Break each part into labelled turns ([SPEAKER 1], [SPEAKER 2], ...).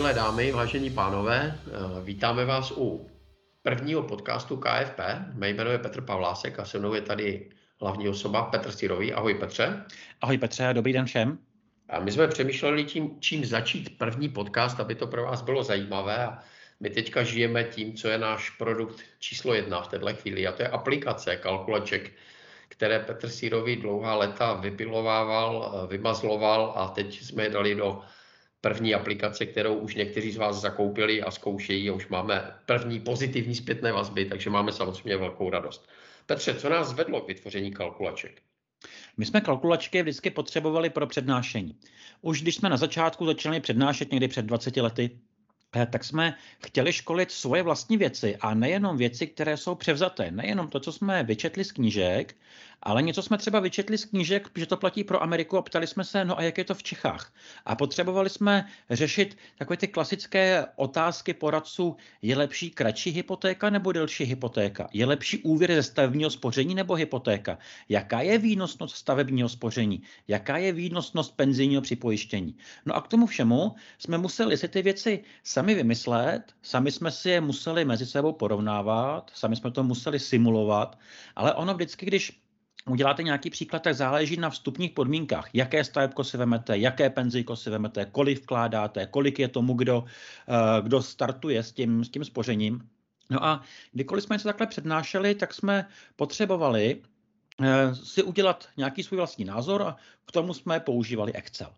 [SPEAKER 1] milé dámy, vážení pánové, eh, vítáme vás u prvního podcastu KFP. Mé jméno je Petr Pavlásek a se mnou je tady hlavní osoba Petr Sirový. Ahoj Petře.
[SPEAKER 2] Ahoj Petře, dobrý den všem.
[SPEAKER 1] A my jsme přemýšleli tím, čím začít první podcast, aby to pro vás bylo zajímavé. A my teďka žijeme tím, co je náš produkt číslo jedna v této chvíli, a to je aplikace kalkulaček, které Petr Sírový dlouhá léta vypilovával, vymazloval a teď jsme je dali do první aplikace, kterou už někteří z vás zakoupili a zkoušejí a už máme první pozitivní zpětné vazby, takže máme samozřejmě velkou radost. Petře, co nás vedlo k vytvoření kalkulaček?
[SPEAKER 2] My jsme kalkulačky vždycky potřebovali pro přednášení. Už když jsme na začátku začali přednášet někdy před 20 lety, Eh, tak jsme chtěli školit svoje vlastní věci a nejenom věci, které jsou převzaté. Nejenom to, co jsme vyčetli z knížek, ale něco jsme třeba vyčetli z knížek, že to platí pro Ameriku a ptali jsme se, no a jak je to v Čechách. A potřebovali jsme řešit takové ty klasické otázky poradců, je lepší kratší hypotéka nebo delší hypotéka? Je lepší úvěr ze stavebního spoření nebo hypotéka? Jaká je výnosnost stavebního spoření? Jaká je výnosnost penzijního připojištění? No a k tomu všemu jsme museli si ty věci sami vymyslet, sami jsme si je museli mezi sebou porovnávat, sami jsme to museli simulovat, ale ono vždycky, když uděláte nějaký příklad, tak záleží na vstupních podmínkách. Jaké stavebko si vemete, jaké penzijko si vemete, kolik vkládáte, kolik je tomu, kdo, eh, kdo startuje s tím, s tím spořením. No a kdykoliv jsme něco takhle přednášeli, tak jsme potřebovali eh, si udělat nějaký svůj vlastní názor a k tomu jsme používali Excel.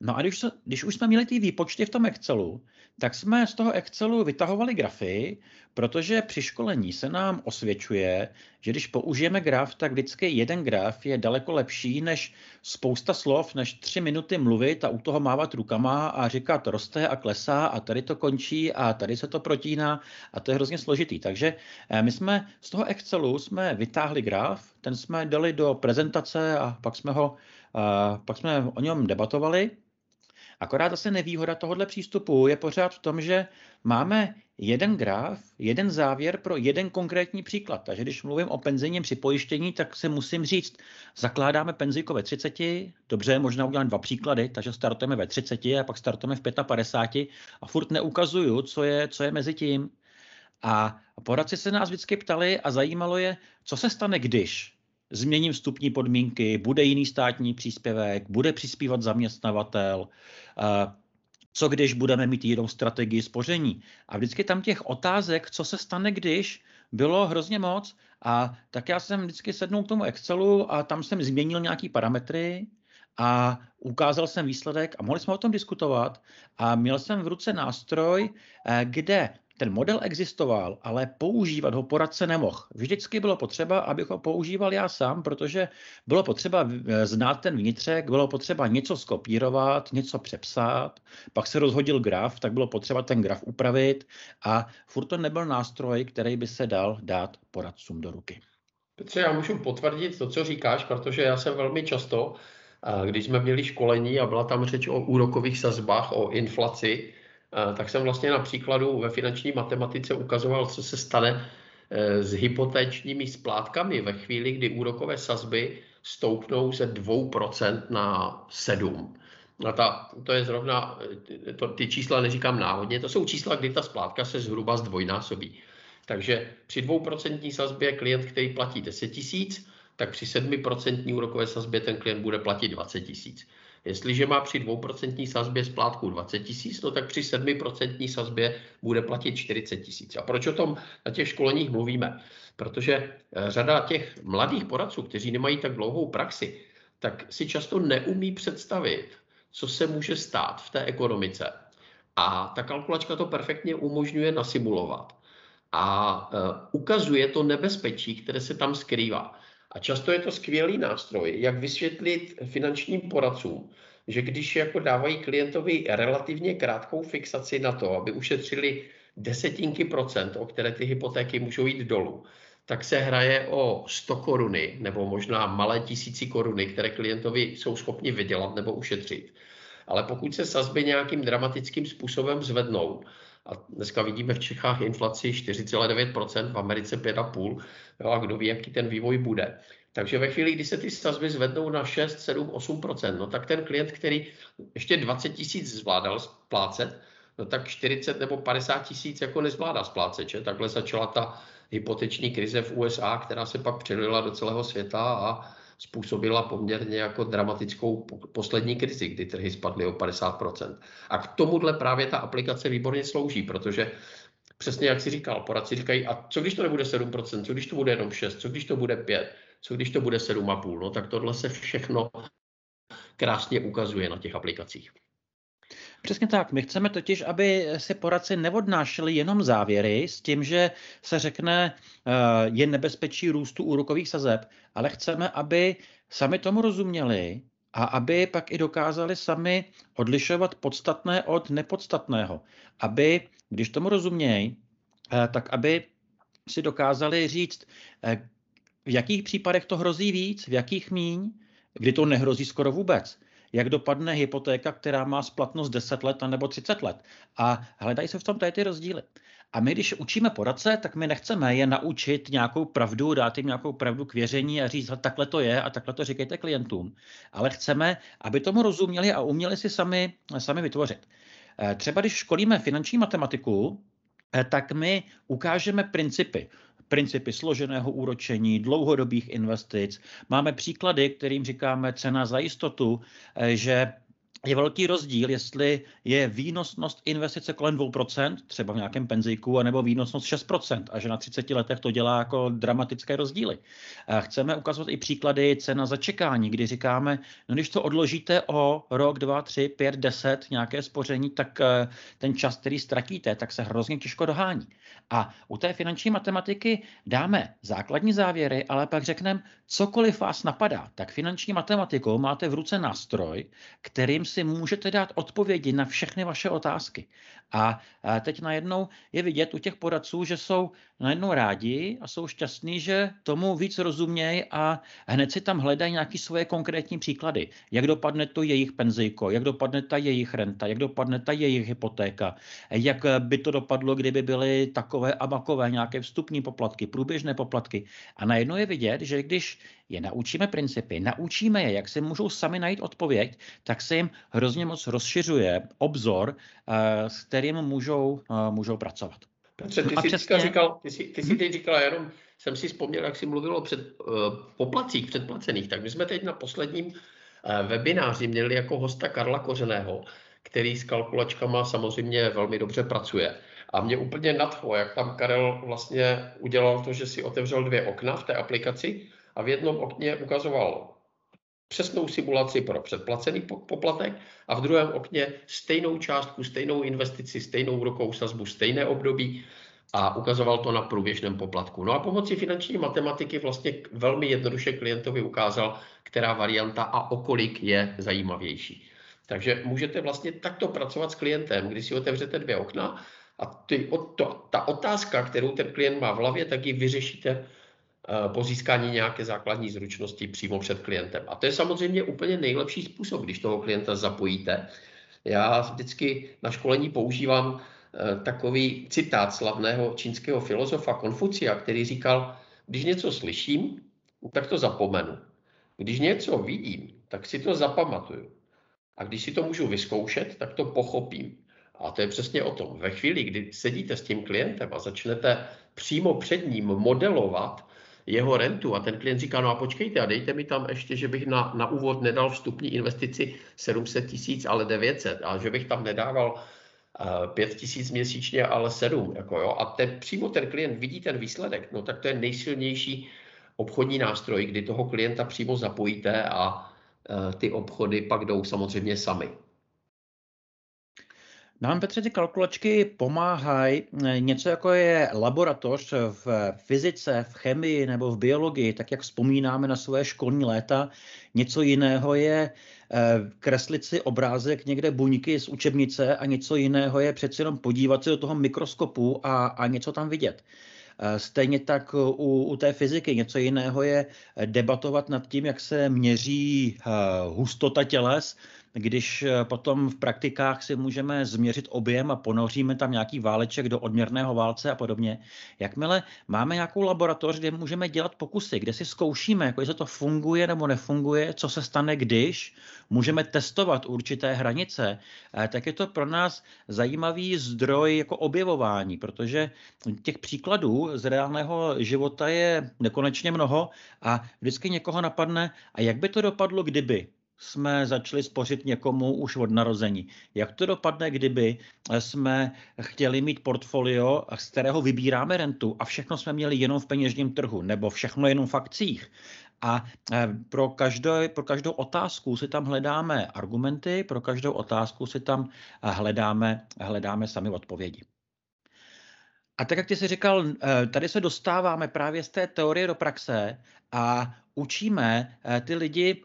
[SPEAKER 2] No a když, když už jsme měli ty výpočty v tom Excelu, tak jsme z toho Excelu vytahovali grafy, protože při školení se nám osvědčuje, že když použijeme graf, tak vždycky jeden graf je daleko lepší než spousta slov, než tři minuty mluvit a u toho mávat rukama a říkat roste a klesá a tady to končí a tady se to protíná a to je hrozně složitý. Takže eh, my jsme z toho Excelu jsme vytáhli graf, ten jsme dali do prezentace a pak jsme ho eh, pak jsme o něm debatovali Akorát zase nevýhoda tohohle přístupu je pořád v tom, že máme jeden graf, jeden závěr pro jeden konkrétní příklad. Takže když mluvím o penzijním připojištění, tak si musím říct, zakládáme penzijko ve 30, dobře, možná udělám dva příklady, takže startujeme ve 30 a pak startujeme v 55 a furt neukazuju, co je, co je mezi tím. A poradci se nás vždycky ptali a zajímalo je, co se stane, když změním vstupní podmínky, bude jiný státní příspěvek, bude přispívat zaměstnavatel, co když budeme mít jinou strategii spoření. A vždycky tam těch otázek, co se stane, když, bylo hrozně moc. A tak já jsem vždycky sednul k tomu Excelu a tam jsem změnil nějaký parametry a ukázal jsem výsledek a mohli jsme o tom diskutovat. A měl jsem v ruce nástroj, eh, kde ten model existoval, ale používat ho poradce nemohl. Vždycky bylo potřeba, abych ho používal já sám, protože bylo potřeba eh, znát ten vnitřek, bylo potřeba něco skopírovat, něco přepsat, pak se rozhodil graf, tak bylo potřeba ten graf upravit a furt to nebyl nástroj, který by se dal dát poradcům do ruky.
[SPEAKER 1] Petře, já můžu potvrdit to, co říkáš, protože já jsem velmi často, eh, když jsme měli školení a byla tam řeč o úrokových sazbách, o inflaci, tak jsem vlastně na příkladu ve finanční matematice ukazoval, co se stane e, s hypotéčními splátkami ve chvíli, kdy úrokové sazby stoupnou ze 2% na 7%. A ta, to je zrovna, e, to, ty čísla neříkám náhodně, to jsou čísla, kdy ta splátka se zhruba zdvojnásobí. Takže při 2% sazbě klient, který platí 10 tisíc, tak při 7% úrokové sazbě ten klient bude platit 20 tisíc. Jestliže má při 2% sazbě splátku 20 tisíc, no tak při 7% sazbě bude platit 40 tisíc. A proč o tom na těch školeních mluvíme? Protože eh, řada těch mladých poradců, kteří nemají tak dlouhou praxi, tak si často neumí představit, co se může stát v té ekonomice. A ta kalkulačka to perfektně umožňuje nasimulovat. A uh, ukazuje to nebezpečí, které se tam skrývá. A často je to skvělý nástroj, jak vysvětlit finančním poradcům, že když jako dávají klientovi relativně krátkou fixaci na to, aby ušetřili desetinky procent, o které ty hypotéky můžou jít dolů, tak se hraje o 100 koruny nebo možná malé tisíci koruny, které klientovi jsou schopni vydělat nebo ušetřit. Ale pokud se sazby nějakým dramatickým způsobem zvednou, a dneska vidíme v Čechách inflaci 4,9%, v Americe 5,5%, jo, a kdo ví, jaký ten vývoj bude. Takže ve chvíli, kdy se ty sazby zvednou na 6, 7, 8%, no tak ten klient, který ještě 20 tisíc zvládal splácet, no tak 40 nebo 50 tisíc jako nezvládá splácet. Že? Takhle začala ta hypoteční krize v USA, která se pak přelila do celého světa a způsobila poměrně jako dramatickou poslední krizi, kdy trhy spadly o 50%. A k tomuhle právě ta aplikace výborně slouží, protože přesně jak si říkal, poradci říkají, a co když to nebude 7%, co když to bude jenom 6%, co když to bude 5%, co když to bude 7,5%, no tak tohle se všechno krásně ukazuje na těch aplikacích.
[SPEAKER 2] Přesně tak. My chceme totiž, aby si poradci neodnášeli jenom závěry s tím, že se řekne, eh, je nebezpečí růstu úrokových sazeb, ale chceme, aby sami tomu rozuměli a aby pak i dokázali sami odlišovat podstatné od nepodstatného. Aby, když tomu rozumějí, eh, tak aby si dokázali říct, eh, v jakých případech to hrozí víc, v jakých míň, kdy to nehrozí skoro vůbec jak dopadne hypotéka, která má splatnost 10 let nebo 30 let. A hledají se v tom tady ty rozdíly. A my, když učíme poradce, tak my nechceme je naučit nějakou pravdu, dát jim nějakou pravdu k věření a říct, takhle to je a takhle to říkejte klientům. Ale chceme, aby tomu rozuměli a uměli si sami, sami vytvořit. Eh, třeba když školíme finanční matematiku, eh, tak my ukážeme principy principy složeného úročení, dlouhodobých investic. Máme příklady, kterým říkáme cena za jistotu, eh, že je velký rozdíl, jestli je výnosnost investice kolem 2%, třeba v nějakém penzíku, anebo výnosnost 6%, a že na 30 letech to dělá jako dramatické rozdíly. Chceme ukazovat i příklady cena začekání, kdy říkáme, no když to odložíte o rok, dva, tři, pět, deset, nějaké spoření, tak eh, ten čas, který ztratíte, tak se hrozně těžko dohání. A u té finanční matematiky dáme základní závěry, ale pak řekneme, cokoliv vás napadá, tak finanční matematikou máte v ruce nástroj, kterým si můžete dát odpovědi na všechny vaše otázky. A teď najednou je vidět u těch poradců, že jsou najednou rádi a jsou šťastní, že tomu víc rozumějí a hned si tam hledají nějaké svoje konkrétní příklady. Jak dopadne to jejich penzijko, jak dopadne ta jejich renta, jak dopadne ta jejich hypotéka, jak by to dopadlo, kdyby byly takové a makové nějaké vstupní poplatky, průběžné poplatky. A najednou je vidět, že když je naučíme principy, naučíme je, jak si můžou sami najít odpověď, tak se jim hrozně moc rozšiřuje obzor, eh, s kterým můžou, eh, můžou pracovat.
[SPEAKER 1] Petře, ty, jsi přesně... říkal, ty, jsi, ty jsi teď říkal, jenom jsem si vzpomněl, jak jsi mluvil o před, uh, poplacích předplacených, tak my jsme teď na posledním uh, webináři měli jako hosta Karla Kořeného, který s kalkulačkama samozřejmě velmi dobře pracuje. A mě úplně nadchlo, jak tam Karel vlastně udělal to, že si otevřel dvě okna v té aplikaci a v jednom okně ukazoval přesnou simulaci pro předplacený poplatek a v druhém okně stejnou částku, stejnou investici, stejnou úrokovou sazbu, stejné období a ukazoval to na průběžném poplatku. No a pomocí finanční matematiky vlastně velmi jednoduše klientovi ukázal, která varianta a okolik je zajímavější. Takže můžete vlastně takto pracovat s klientem, když si otevřete dvě okna a ty, to, ta otázka, kterou ten klient má v hlavě, tak ji vyřešíte po získání nějaké základní zručnosti přímo před klientem. A to je samozřejmě úplně nejlepší způsob, když toho klienta zapojíte. Já vždycky na školení používám eh, takový citát slavného čínského filozofa Konfucia, který říkal, když něco slyším, tak to zapomenu. Když něco vidím, tak si to zapamatuju. A když si to můžu vyzkoušet, tak to pochopím. A to je přesně o tom. Ve chvíli, kdy sedíte s tím klientem a začnete přímo před ním modelovat jeho rentu a ten klient říká, no a počkejte a dejte mi tam ještě, že bych na, na úvod nedal vstupní investici 700 tisíc, ale 900 a že bych tam nedával uh, 5 tisíc měsíčně, ale 7. Jako jo. A ten, přímo ten klient vidí ten výsledek, no tak to je nejsilnější obchodní nástroj, kdy toho klienta přímo zapojíte a uh, ty obchody pak jdou samozřejmě sami.
[SPEAKER 2] Nám, Petře, ty kalkulačky pomáhají eh, něco jako je laboratoř v fyzice, v chemii nebo v biologii, tak jak vzpomínáme na své školní léta. Něco jiného je eh, kreslit si obrázek někde buňky z učebnice a něco jiného je přeci jenom podívat se do toho mikroskopu a, a něco tam vidět. Eh, stejně tak u, u té fyziky něco jiného je debatovat nad tím, jak se měří hustota těles, když eh, potom v praktikách si můžeme změřit objem a ponoříme tam nějaký váleček do odměrného válce a podobně. Jakmile máme nějakou laboratoř, kde můžeme dělat pokusy, kde si zkoušíme, jako jestli to funguje nebo nefunguje, co se stane, když můžeme testovat určité hranice, eh, tak je to pro nás zajímavý zdroj jako objevování, protože těch příkladů z reálného života je nekonečně mnoho a vždycky někoho napadne, a jak by to dopadlo, kdyby jsme začali spořit někomu už od narození. Jak to dopadne, kdyby jsme chtěli mít portfolio, z kterého vybíráme rentu a všechno jsme měli jenom v peněžním trhu, nebo všechno jenom v akcích. A e, pro, každou, pro každou otázku si tam hledáme argumenty, pro každou otázku si tam hledáme, hledáme sami odpovědi. A tak, jak ty jsi říkal, e, tady se dostáváme právě z té teorie do praxe a učíme e, ty lidi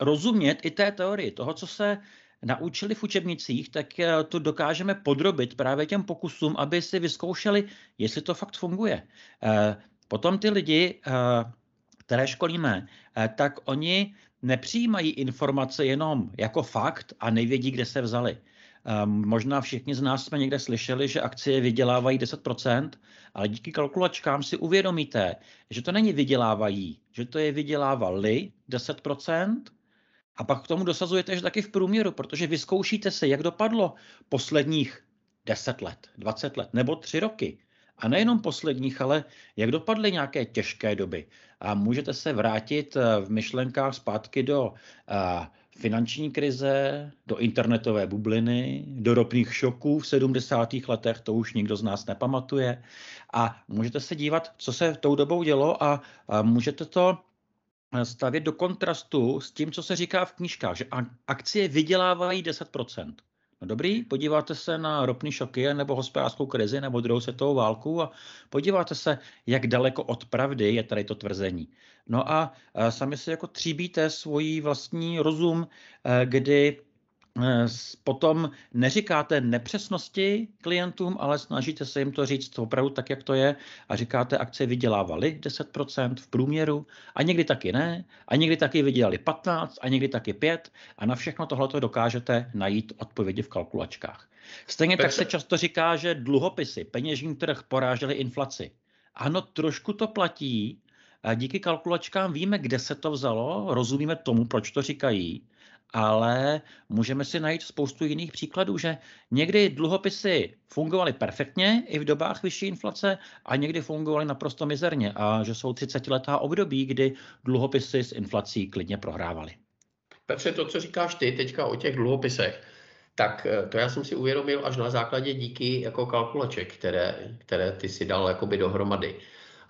[SPEAKER 2] rozumět i té teorii, toho, co se naučili v učebnicích, tak eh, to dokážeme podrobit právě těm pokusům, aby si vyzkoušeli, jestli to fakt funguje. Eh, potom ty lidi, které školíme, tak oni nepřijímají informace jenom jako fakt a nevědí, kde se vzali. Možná všichni z nás jsme někde slyšeli, že akcie vydělávají 10%, ale díky kalkulačkám si uvědomíte, že to není vydělávají, že to je vydělávali 10%, a pak k tomu dosazujete, že taky v průměru, protože vyzkoušíte se, jak dopadlo posledních 10 let, 20 let nebo 3 roky. A nejenom posledních, ale jak dopadly nějaké těžké doby. A můžete se vrátit eh, v myšlenkách zpátky do eh, finanční krize, do internetové bubliny, do ropných šoků v 70. letech, to už nikdo z nás nepamatuje. A můžete se dívat, co se tou dobou dělo a, a můžete to stavět do kontrastu s tím, co se říká v knížkách, že akcie vydělávají 10%. No dobrý, podíváte se na ropný šoky nebo hospodářskou krizi nebo druhou světovou válku a podíváte se, jak daleko od pravdy je tady to tvrzení. No a sami si jako tříbíte svůj vlastní rozum, eh, kdy potom neříkáte nepřesnosti klientům, ale snažíte se jim to říct opravdu tak, jak to je a říkáte, akce vydělávaly 10% v průměru a někdy taky ne a někdy taky vydělali 15 a někdy taky 5 a na všechno tohle dokážete najít odpovědi v kalkulačkách. Stejně tak se často říká, že dluhopisy, peněžní trh porážely inflaci. Ano, trošku to platí, díky kalkulačkám víme, kde se to vzalo, rozumíme tomu, proč to říkají, ale můžeme si najít spoustu jiných příkladů, že někdy dluhopisy fungovaly perfektně i v dobách vyšší inflace a někdy fungovaly naprosto mizerně a že jsou 30 letá období, kdy dluhopisy s inflací klidně prohrávaly.
[SPEAKER 1] Petře, to, co říkáš ty teďka o těch dluhopisech, tak eh, to já jsem si uvědomil až na základě díky jako kalkulaček, které, které ty si dal jakoby dohromady,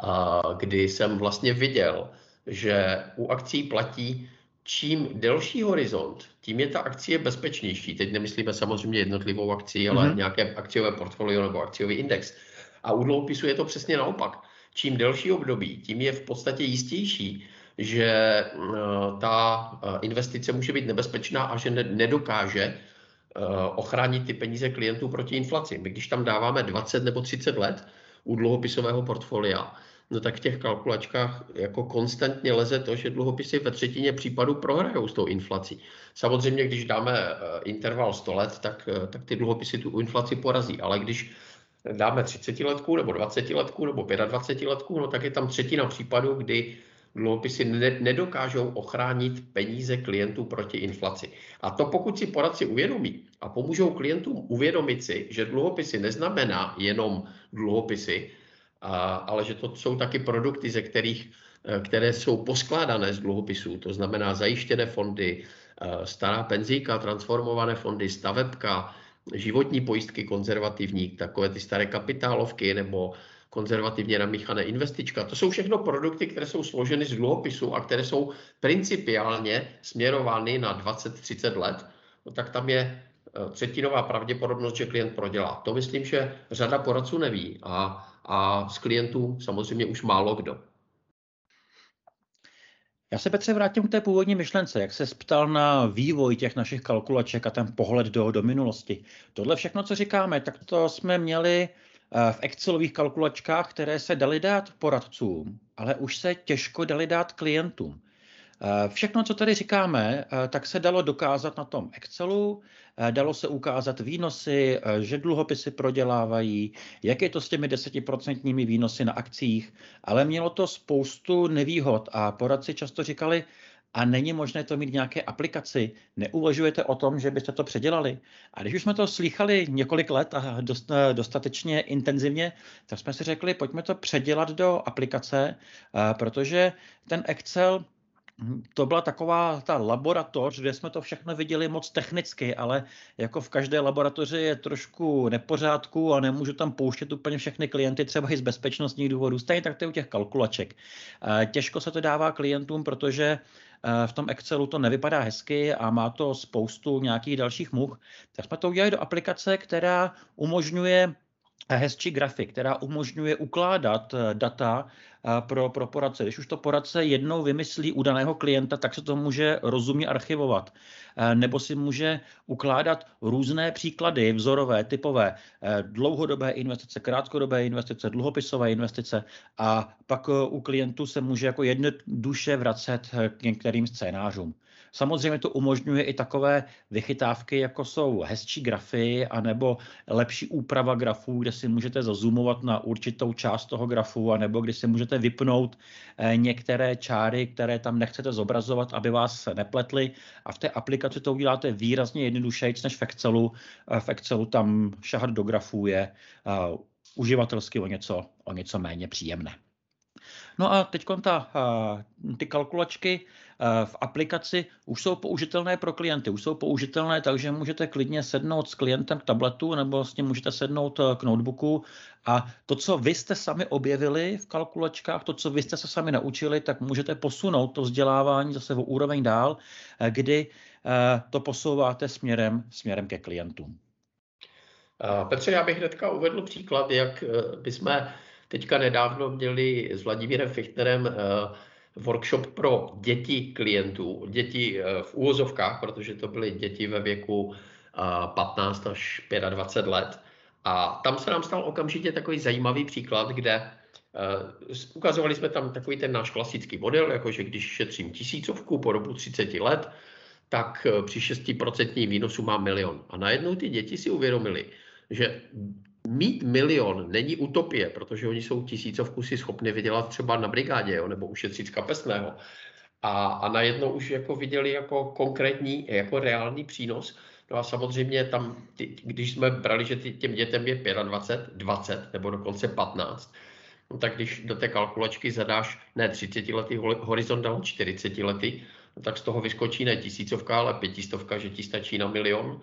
[SPEAKER 1] a kdy jsem vlastně viděl, že u akcí platí čím delší horizont, tím je ta akcie bezpečnější. Teď nemyslíme samozřejmě jednotlivou akci, ale mm-hmm. nějaké akciové portfolio nebo akciový index. A u dluhopisu je to přesně naopak. Čím delší období, tím je v podstatě jistější, že eh, ta eh, investice může být nebezpečná a že nedokáže eh, ochránit ty peníze klientů proti inflaci. My když tam dáváme 20 nebo 30 let u dluhopisového portfolia, no tak v těch kalkulačkách jako konstantně leze to, že dluhopisy ve třetině případů prohrajou s tou inflací. Samozřejmě, když dáme eh, interval 100 let, tak, eh, tak ty dluhopisy tu inflaci porazí, ale když dáme 30 letku nebo 20 letku nebo 25 letku, no tak je tam třetina případů, kdy dluhopisy ne, nedokážou ochránit peníze klientů proti inflaci. A to pokud si poradci uvědomí a pomůžou klientům uvědomit si, že dluhopisy neznamená jenom dluhopisy, a, ale že to jsou taky produkty, ze kterých, eh, které jsou poskládané z dluhopisů, to znamená zajištěné fondy, eh, stará penzíka, transformované fondy, stavebka, životní pojistky konzervativní, takové ty staré kapitálovky nebo konzervativně namíchané investička. To jsou všechno produkty, které jsou složeny z dluhopisu a které jsou principiálně směrovány na 20-30 let. No, tak tam je eh, třetinová pravděpodobnost, že klient prodělá. To myslím, že řada poradců neví a a z klientů samozřejmě už málo kdo.
[SPEAKER 2] Já se Petře vrátím k té původní myšlence, jak se ptal na vývoj těch našich kalkulaček a ten pohled do, do minulosti. Tohle všechno, co říkáme, tak to jsme měli eh, v Excelových kalkulačkách, které se dali dát poradcům, ale už se těžko dali dát klientům. Eh, všechno, co tady říkáme, eh, tak se dalo dokázat na tom Excelu, eh, dalo se ukázat výnosy, že dluhopisy prodělávají, jak je to s těmi desetiprocentními výnosy na akcích, ale mělo to spoustu nevýhod a poradci často říkali, a není možné to mít nějaké aplikaci. Neuvažujete o tom, že byste to předělali? A když už jsme to slýchali několik let a dost, dostatečně intenzivně, tak jsme si řekli, pojďme to předělat do aplikace, protože ten Excel to byla taková ta laboratoř, kde jsme to všechno viděli moc technicky, ale jako v každé laboratoři je trošku nepořádku a nemůžu tam pouštět úplně všechny klienty, třeba i z bezpečnostních důvodů. Stejně tak to je u těch kalkulaček. Eh, těžko se to dává klientům, protože eh, v tom Excelu to nevypadá hezky a má to spoustu nějakých dalších much. Tak jsme to udělali do aplikace, která umožňuje hezčí grafik, která umožňuje ukládat eh, data eh, pro, pro poradce. Když už to poradce jednou vymyslí u daného klienta, tak se to může rozumně archivovat. Eh, nebo si může ukládat různé příklady, vzorové, typové, dlouhodobé investice, krátkodobé investice, dluhopisové investice a pak u klientů se může jako jednoduše vracet k některým scénářům. Samozřejmě to umožňuje i takové vychytávky, jako jsou hezčí grafy, anebo lepší úprava grafů, kde si můžete zazumovat na určitou část toho grafu, anebo kdy si můžete vypnout eh, některé čáry, které tam nechcete zobrazovat, aby vás nepletly. A v té aplikaci to uděláte výrazně jednodušeji než v Excelu. Eh, v Excelu tam šahat do grafů je uh, uživatelsky o něco, o něco méně příjemné. No a teď ta, ty kalkulačky v aplikaci už jsou použitelné pro klienty, už jsou použitelné, takže můžete klidně sednout s klientem k tabletu nebo s ním můžete sednout k notebooku a to, co vy jste sami objevili v kalkulačkách, to, co vy jste se sami naučili, tak můžete posunout to vzdělávání zase o úroveň dál, kdy to posouváte směrem, směrem ke klientům.
[SPEAKER 1] Petře, já bych hnedka uvedl příklad, jak bychom Teďka nedávno měli s Vladimírem Fichtnerem eh, workshop pro děti klientů, děti eh, v úvozovkách, protože to byly děti ve věku 15 eh, až 25 let. A tam se nám stal okamžitě takový zajímavý příklad, kde ukazovali jsme tam takový ten náš klasický model, jakože když šetřím tisícovku po dobu 30 let, tak při 6% výnosu mám milion. A najednou ty děti si uvědomili, že mít milion není utopie, protože oni jsou tisícovku si schopni vydělat třeba na brigádě jo, nebo ušetřit z kapesného. A, a najednou už jako viděli jako konkrétní, jako reálný přínos. No a samozřejmě tam, ty, když jsme brali, že ty, těm dětem je 25, 20 nebo dokonce 15, no tak když do té kalkulačky zadáš ne 30 letý horizont, ale 40 lety, no tak z toho vyskočí ne tisícovka, ale pětistovka, že ti stačí na milion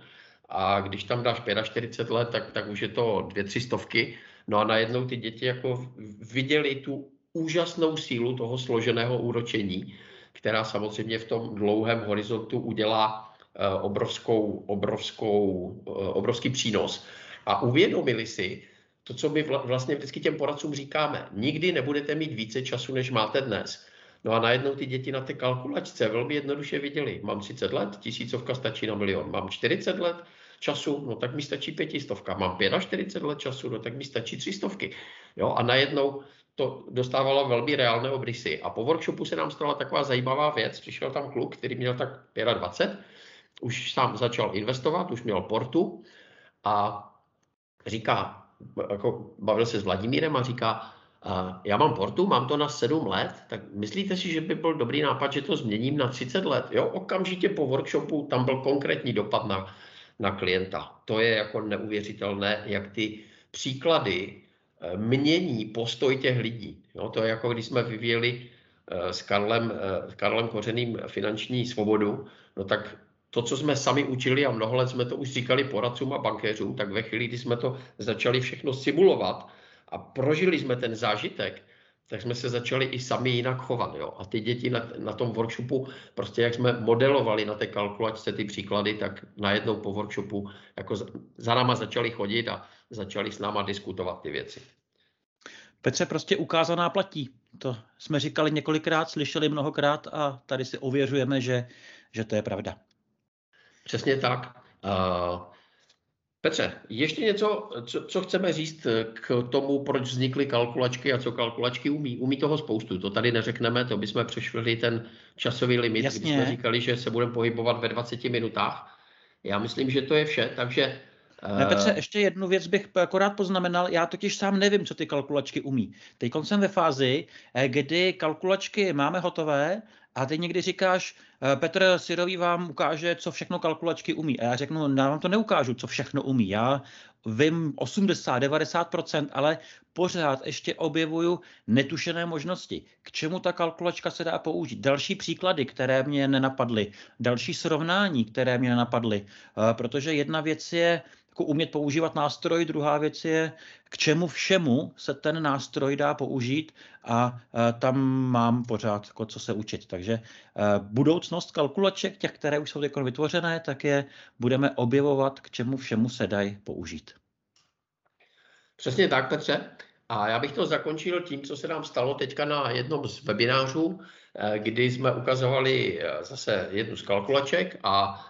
[SPEAKER 1] a když tam dáš 45 let, tak, tak už je to dvě, tři stovky. No a najednou ty děti jako viděli tu úžasnou sílu toho složeného úročení, která samozřejmě v tom dlouhém horizontu udělá eh, obrovskou, obrovskou, eh, obrovský přínos. A uvědomili si to, co my vlastně vždycky těm poradcům říkáme. Nikdy nebudete mít více času, než máte dnes. No a najednou ty děti na té kalkulačce velmi jednoduše viděli, mám 30 let, tisícovka stačí na milion, mám 40 let času, no tak mi stačí pětistovka, mám 45 let času, no tak mi stačí třistovky. Jo, a najednou to dostávalo velmi reálné obrysy. A po workshopu se nám stala taková zajímavá věc, přišel tam kluk, který měl tak 25, už sám začal investovat, už měl portu a říká, jako bavil se s Vladimírem a říká, já mám portu, mám to na 7 let, tak myslíte si, že by byl dobrý nápad, že to změním na 30 let? Jo, okamžitě po workshopu tam byl konkrétní dopad na, na klienta. To je jako neuvěřitelné, jak ty příklady eh, mění postoj těch lidí. Jo, to je jako když jsme vyvíjeli eh, s Karlem, eh, s Karlem Kořeným finanční svobodu, no tak to, co jsme sami učili a mnoho let jsme to už říkali poradcům a bankéřům, tak ve chvíli, kdy jsme to začali všechno simulovat, a prožili jsme ten zážitek, tak jsme se začali i sami jinak chovat. Jo? A ty děti na, na tom workshopu, prostě jak jsme modelovali na té kalkulačce ty příklady, tak najednou po workshopu jako za, za náma začali chodit a začali s náma diskutovat ty věci.
[SPEAKER 2] Petře, prostě ukázaná platí. To jsme říkali několikrát, slyšeli mnohokrát a tady si ověřujeme, že, že to je pravda.
[SPEAKER 1] Přesně tak. Uh, Petře, ještě něco, co, co chceme říct k tomu, proč vznikly kalkulačky a co kalkulačky umí. Umí toho spoustu, to tady neřekneme, to bychom přešli ten časový limit, Jasně. kdy jsme říkali, že se budeme pohybovat ve 20 minutách. Já myslím, že to je vše, takže
[SPEAKER 2] ne, Petře, ještě jednu věc bych akorát poznamenal. Já totiž sám nevím, co ty kalkulačky umí. Teď jsem ve fázi, eh, kdy kalkulačky máme hotové a ty někdy říkáš, eh, Petr Sirový vám ukáže, co všechno kalkulačky umí. A já řeknu, já vám to neukážu, co všechno umí. Já vím 80-90%, ale pořád ještě objevuju netušené možnosti. K čemu ta kalkulačka se dá použít? Další příklady, které mě nenapadly, další srovnání, které mě nenapadly, eh, protože jedna věc je jako umět používat nástroj, druhá věc je, k čemu všemu se ten nástroj dá použít a tam mám pořád jako co se učit. Takže budoucnost kalkulaček, těch, které už jsou teď vytvořené, tak je budeme objevovat, k čemu všemu se dají použít.
[SPEAKER 1] Přesně tak, Petře. A já bych to zakončil tím, co se nám stalo teďka na jednom z webinářů, eh, kdy jsme ukazovali zase jednu z kalkulaček a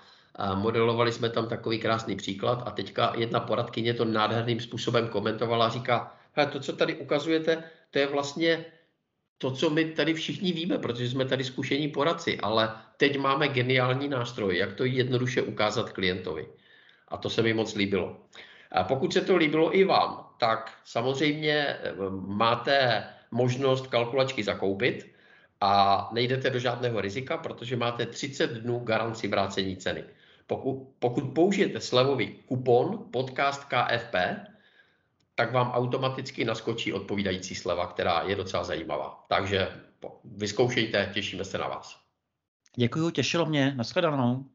[SPEAKER 1] modelovali jsme tam takový krásný příklad a teďka jedna poradkyně to nádherným způsobem komentovala a říká, hele, to, co tady ukazujete, to je vlastně to, co my tady všichni víme, protože jsme tady zkušení poradci, ale teď máme geniální nástroj, jak to jednoduše ukázat klientovi. A to se mi moc líbilo. A pokud se to líbilo i vám, tak samozřejmě eh, máte možnost kalkulačky zakoupit a nejdete do žádného rizika, protože máte 30 dnů garanci vrácení ceny. Pokud, pokud použijete slevový kupon podcast KFP, tak vám automaticky naskočí odpovídající sleva, která je docela zajímavá. Takže vyzkoušejte, těšíme se na vás.
[SPEAKER 2] Děkuji, těšilo mě. Naschledanou.